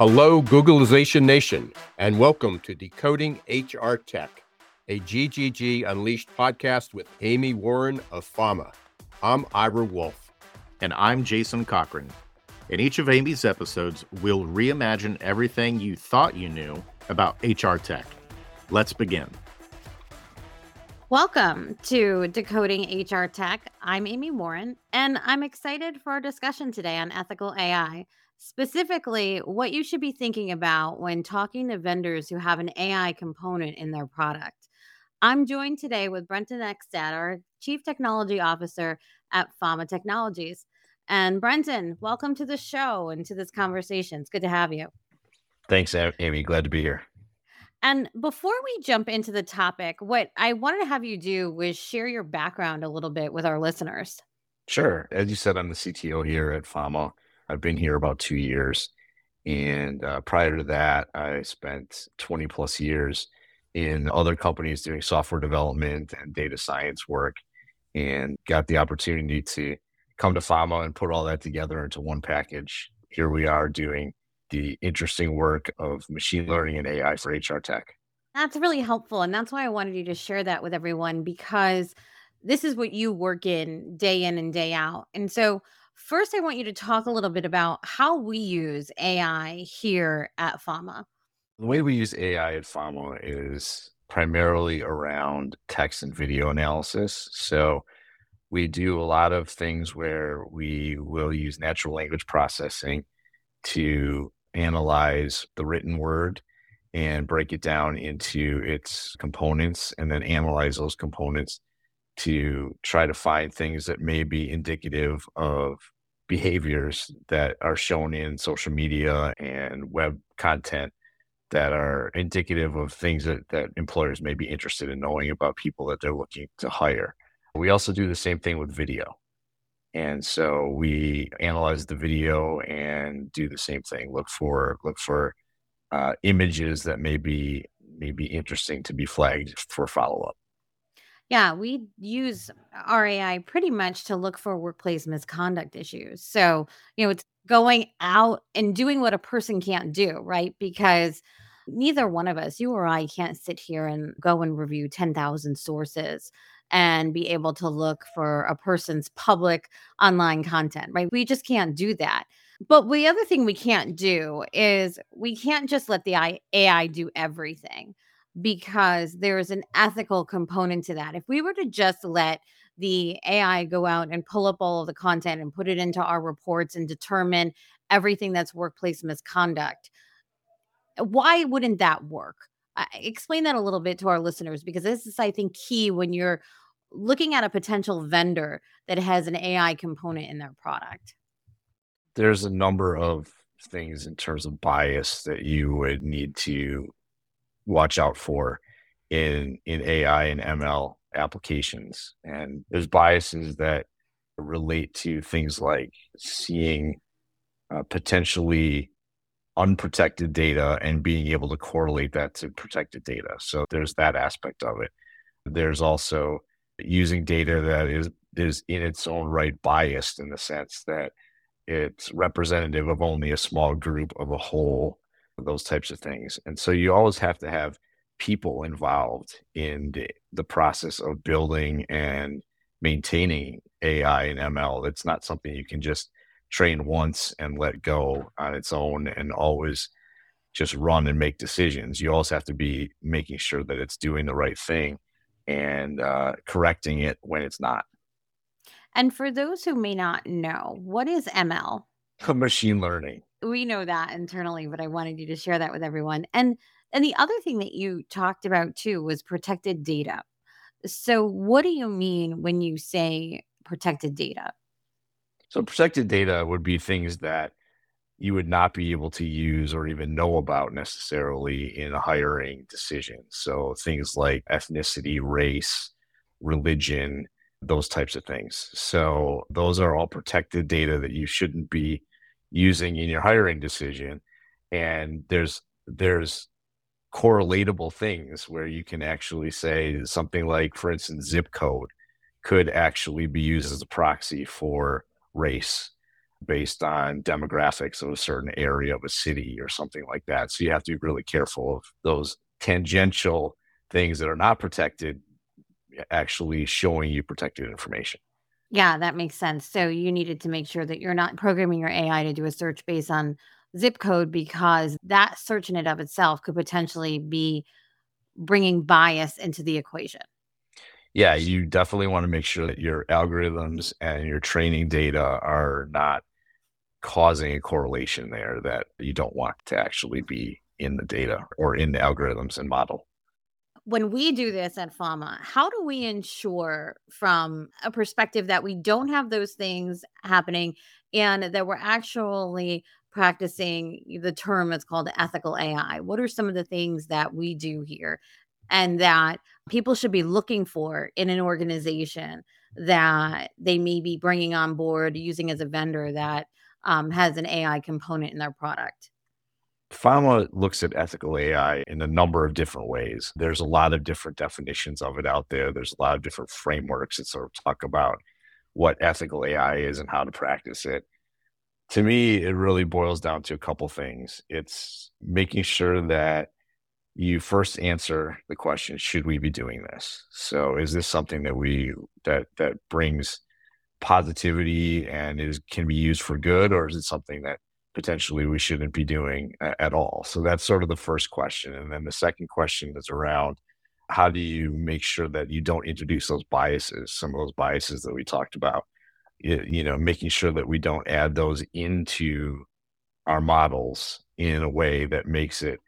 Hello, Googleization Nation, and welcome to Decoding HR Tech, a GGG Unleashed podcast with Amy Warren of Fama. I'm Ira Wolf. And I'm Jason Cochran. In each of Amy's episodes, we'll reimagine everything you thought you knew about HR tech. Let's begin. Welcome to Decoding HR Tech. I'm Amy Warren, and I'm excited for our discussion today on ethical AI. Specifically, what you should be thinking about when talking to vendors who have an AI component in their product. I'm joined today with Brenton Ekstad, our Chief Technology Officer at Fama Technologies. And Brenton, welcome to the show and to this conversation. It's good to have you. Thanks, Amy. Glad to be here. And before we jump into the topic, what I wanted to have you do was share your background a little bit with our listeners. Sure. As you said, I'm the CTO here at Fama. I've been here about two years. And uh, prior to that, I spent 20 plus years in other companies doing software development and data science work and got the opportunity to come to Fama and put all that together into one package. Here we are doing the interesting work of machine learning and AI for HR tech. That's really helpful. And that's why I wanted you to share that with everyone because this is what you work in day in and day out. And so, First, I want you to talk a little bit about how we use AI here at Fama. The way we use AI at Fama is primarily around text and video analysis. So we do a lot of things where we will use natural language processing to analyze the written word and break it down into its components and then analyze those components to try to find things that may be indicative of behaviors that are shown in social media and web content that are indicative of things that, that employers may be interested in knowing about people that they're looking to hire. We also do the same thing with video. And so we analyze the video and do the same thing. Look for look for uh, images that may be may be interesting to be flagged for follow up. Yeah, we use RAI pretty much to look for workplace misconduct issues. So, you know, it's going out and doing what a person can't do, right? Because neither one of us, you or I, can't sit here and go and review 10,000 sources and be able to look for a person's public online content, right? We just can't do that. But the other thing we can't do is we can't just let the AI do everything because there's an ethical component to that. If we were to just let the AI go out and pull up all of the content and put it into our reports and determine everything that's workplace misconduct, why wouldn't that work? Uh, explain that a little bit to our listeners because this is, I think, key when you're looking at a potential vendor that has an AI component in their product. There's a number of things in terms of bias that you would need to watch out for in in AI and ML applications. And there's biases that relate to things like seeing uh, potentially unprotected data and being able to correlate that to protected data. So there's that aspect of it. There's also using data that is is in its own right biased in the sense that it's representative of only a small group of a whole those types of things. And so you always have to have people involved in the, the process of building and maintaining AI and ML. It's not something you can just train once and let go on its own and always just run and make decisions. You always have to be making sure that it's doing the right thing and uh, correcting it when it's not. And for those who may not know, what is ML? Machine learning we know that internally, but I wanted you to share that with everyone. And and the other thing that you talked about too was protected data. So what do you mean when you say protected data? So protected data would be things that you would not be able to use or even know about necessarily in a hiring decision. So things like ethnicity, race, religion, those types of things. So those are all protected data that you shouldn't be using in your hiring decision and there's there's correlatable things where you can actually say something like for instance zip code could actually be used as a proxy for race based on demographics of a certain area of a city or something like that. So you have to be really careful of those tangential things that are not protected actually showing you protected information. Yeah, that makes sense. So you needed to make sure that you're not programming your AI to do a search based on zip code because that search in and of itself could potentially be bringing bias into the equation. Yeah, you definitely want to make sure that your algorithms and your training data are not causing a correlation there that you don't want to actually be in the data or in the algorithms and model when we do this at FAMA, how do we ensure from a perspective that we don't have those things happening and that we're actually practicing the term that's called ethical AI? What are some of the things that we do here and that people should be looking for in an organization that they may be bringing on board using as a vendor that um, has an AI component in their product? FAMA looks at ethical AI in a number of different ways. There's a lot of different definitions of it out there. There's a lot of different frameworks that sort of talk about what ethical AI is and how to practice it. To me, it really boils down to a couple things. It's making sure that you first answer the question, should we be doing this? So is this something that we that that brings positivity and is can be used for good or is it something that potentially we shouldn't be doing at all. So that's sort of the first question. And then the second question is around how do you make sure that you don't introduce those biases, some of those biases that we talked about, you know, making sure that we don't add those into our models in a way that makes it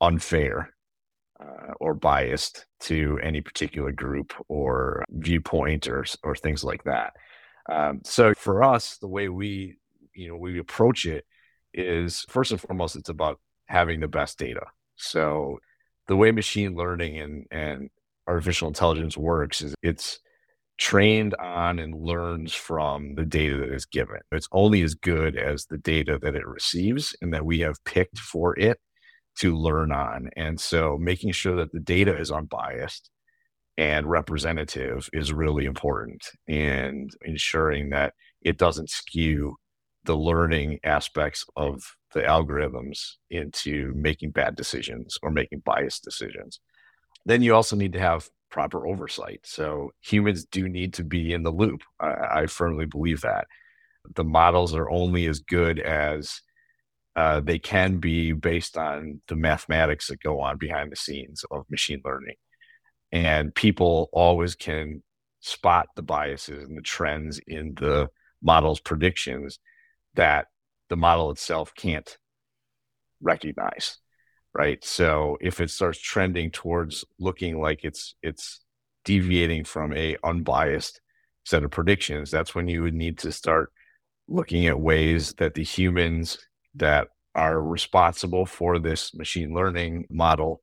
unfair uh, or biased to any particular group or viewpoint or or things like that. Um, so for us, the way we you know we approach it is first and foremost, it's about having the best data. So the way machine learning and, and artificial intelligence works is it's trained on and learns from the data that is given. It's only as good as the data that it receives and that we have picked for it to learn on. And so making sure that the data is unbiased and representative is really important and ensuring that it doesn't skew the learning aspects of the algorithms into making bad decisions or making biased decisions. Then you also need to have proper oversight. So humans do need to be in the loop. I, I firmly believe that. The models are only as good as uh, they can be based on the mathematics that go on behind the scenes of machine learning. And people always can spot the biases and the trends in the model's predictions that the model itself can't recognize right? So if it starts trending towards looking like it's it's deviating from a unbiased set of predictions that's when you would need to start looking at ways that the humans that are responsible for this machine learning model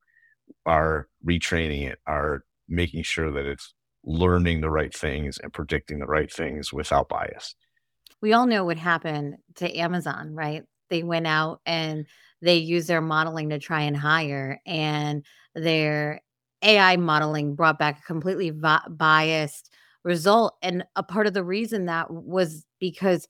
are retraining it are making sure that it's learning the right things and predicting the right things without bias we all know what happened to Amazon, right? They went out and they used their modeling to try and hire, and their AI modeling brought back a completely vi- biased result. And a part of the reason that was because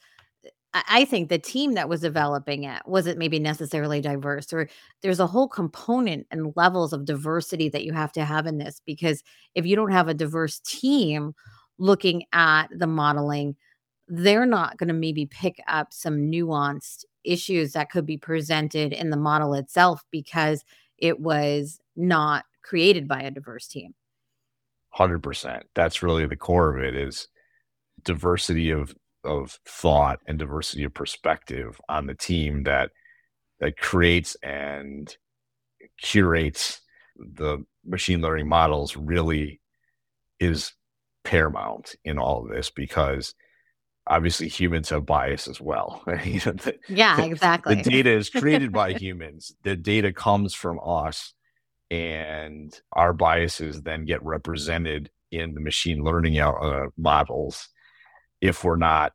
I think the team that was developing it wasn't maybe necessarily diverse, or there's a whole component and levels of diversity that you have to have in this. Because if you don't have a diverse team looking at the modeling, they're not going to maybe pick up some nuanced issues that could be presented in the model itself because it was not created by a diverse team. 100% that's really the core of it is diversity of of thought and diversity of perspective on the team that that creates and curates the machine learning models really is paramount in all of this because obviously humans have bias as well. you know, the, yeah, exactly. The data is created by humans. The data comes from us, and our biases then get represented in the machine learning uh, models if we're not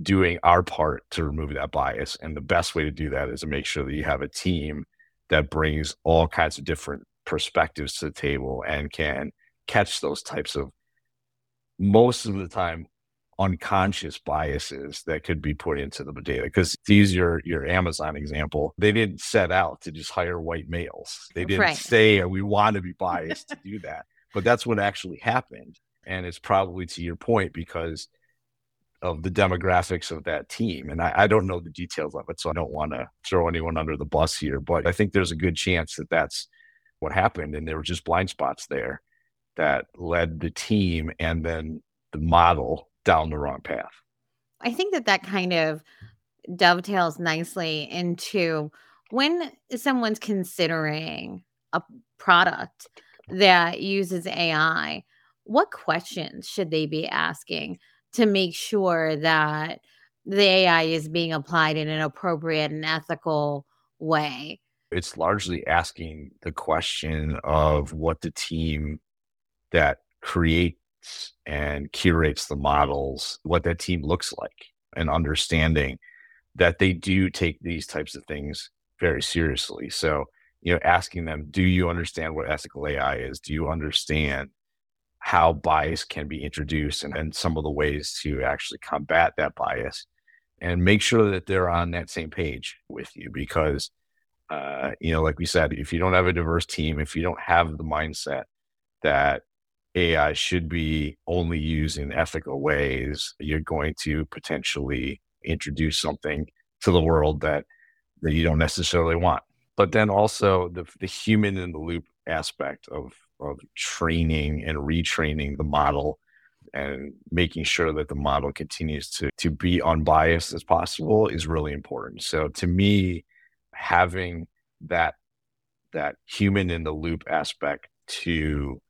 doing our part to remove that bias. And the best way to do that is to make sure that you have a team that brings all kinds of different perspectives to the table and can catch those types of most of the time unconscious biases that could be put into the data. Because to use your your Amazon example, they didn't set out to just hire white males. They didn't right. say we want to be biased to do that. But that's what actually happened. And it's probably to your point because of the demographics of that team. And I, I don't know the details of it, so I don't want to throw anyone under the bus here. But I think there's a good chance that that's what happened. And there were just blind spots there that led the team and then the model down the wrong path. I think that that kind of dovetails nicely into when someone's considering a product that uses AI, what questions should they be asking to make sure that the AI is being applied in an appropriate and ethical way? It's largely asking the question of what the team that creates and curates the models, what that team looks like, and understanding that they do take these types of things very seriously. So, you know, asking them, do you understand what ethical AI is? Do you understand how bias can be introduced and, and some of the ways to actually combat that bias? And make sure that they're on that same page with you because, uh, you know, like we said, if you don't have a diverse team, if you don't have the mindset that AI should be only used in ethical ways, you're going to potentially introduce something to the world that that you don't necessarily want. But then also the the human in the loop aspect of of training and retraining the model and making sure that the model continues to to be unbiased as possible is really important. So to me, having that that human in the loop aspect to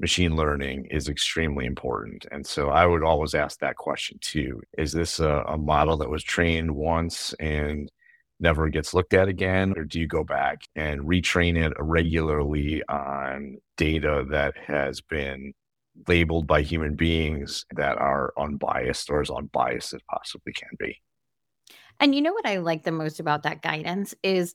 machine learning is extremely important. And so I would always ask that question too. Is this a, a, model that was trained once and never gets looked at again? Or do you go back and retrain it regularly on data that has been labeled by human beings that are unbiased or as unbiased as possibly can be? And you know what I like the most about that guidance is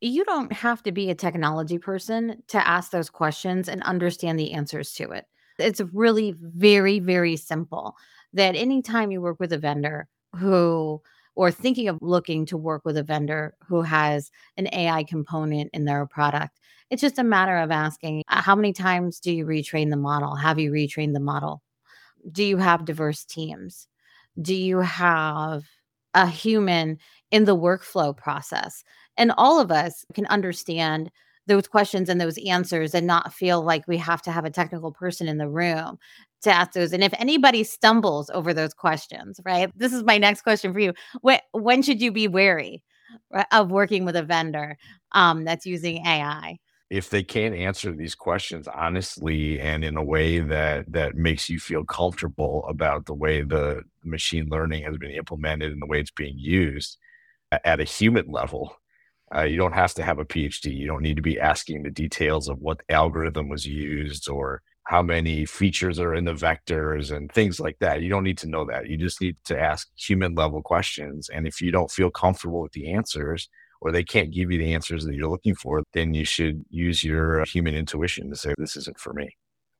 you don't have to be a technology person to ask those questions and understand the answers to it. It's really very, very simple that anytime you work with a vendor who, or thinking of looking to work with a vendor who has an AI component in their product, it's just a matter of asking uh, how many times do you retrain the model? Have you retrained the model? Do you have diverse teams? Do you have a human in the workflow process? And all of us can understand those questions and those answers and not feel like we have to have a technical person in the room to ask those. And if anybody stumbles over those questions, right? This is my next question for you. When, when should you be wary of working with a vendor um, that's using AI? If they can't answer these questions honestly and in a way that that makes you feel comfortable about the way the machine learning has been implemented and the way it's being used at a human level, uh, you don't have to have a PhD. You don't need to be asking the details of what algorithm was used or how many features are in the vectors and things like that. You don't need to know that. You just need to ask human level questions. And if you don't feel comfortable with the answers or they can't give you the answers that you're looking for, then you should use your human intuition to say, this isn't for me.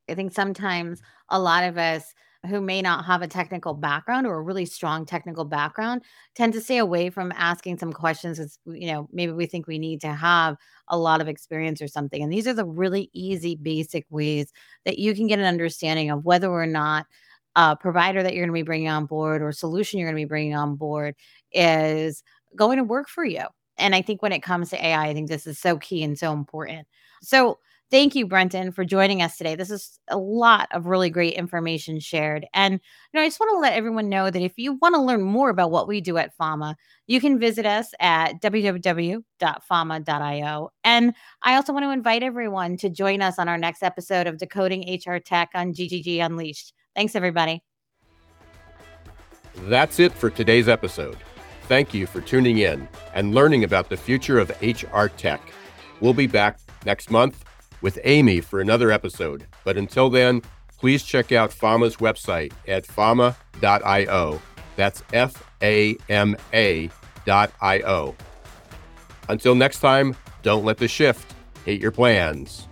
I think sometimes a lot of us who may not have a technical background or a really strong technical background tend to stay away from asking some questions as you know maybe we think we need to have a lot of experience or something and these are the really easy basic ways that you can get an understanding of whether or not a provider that you're going to be bringing on board or solution you're going to be bringing on board is going to work for you and i think when it comes to ai i think this is so key and so important. So Thank you, Brenton, for joining us today. This is a lot of really great information shared. And you know, I just want to let everyone know that if you want to learn more about what we do at Fama, you can visit us at www.fama.io. And I also want to invite everyone to join us on our next episode of Decoding HR Tech on GGG Unleashed. Thanks, everybody. That's it for today's episode. Thank you for tuning in and learning about the future of HR tech. We'll be back next month with Amy for another episode. But until then, please check out FAMA's website at fama.io. That's F A M A dot I O. Until next time, don't let the shift hit your plans.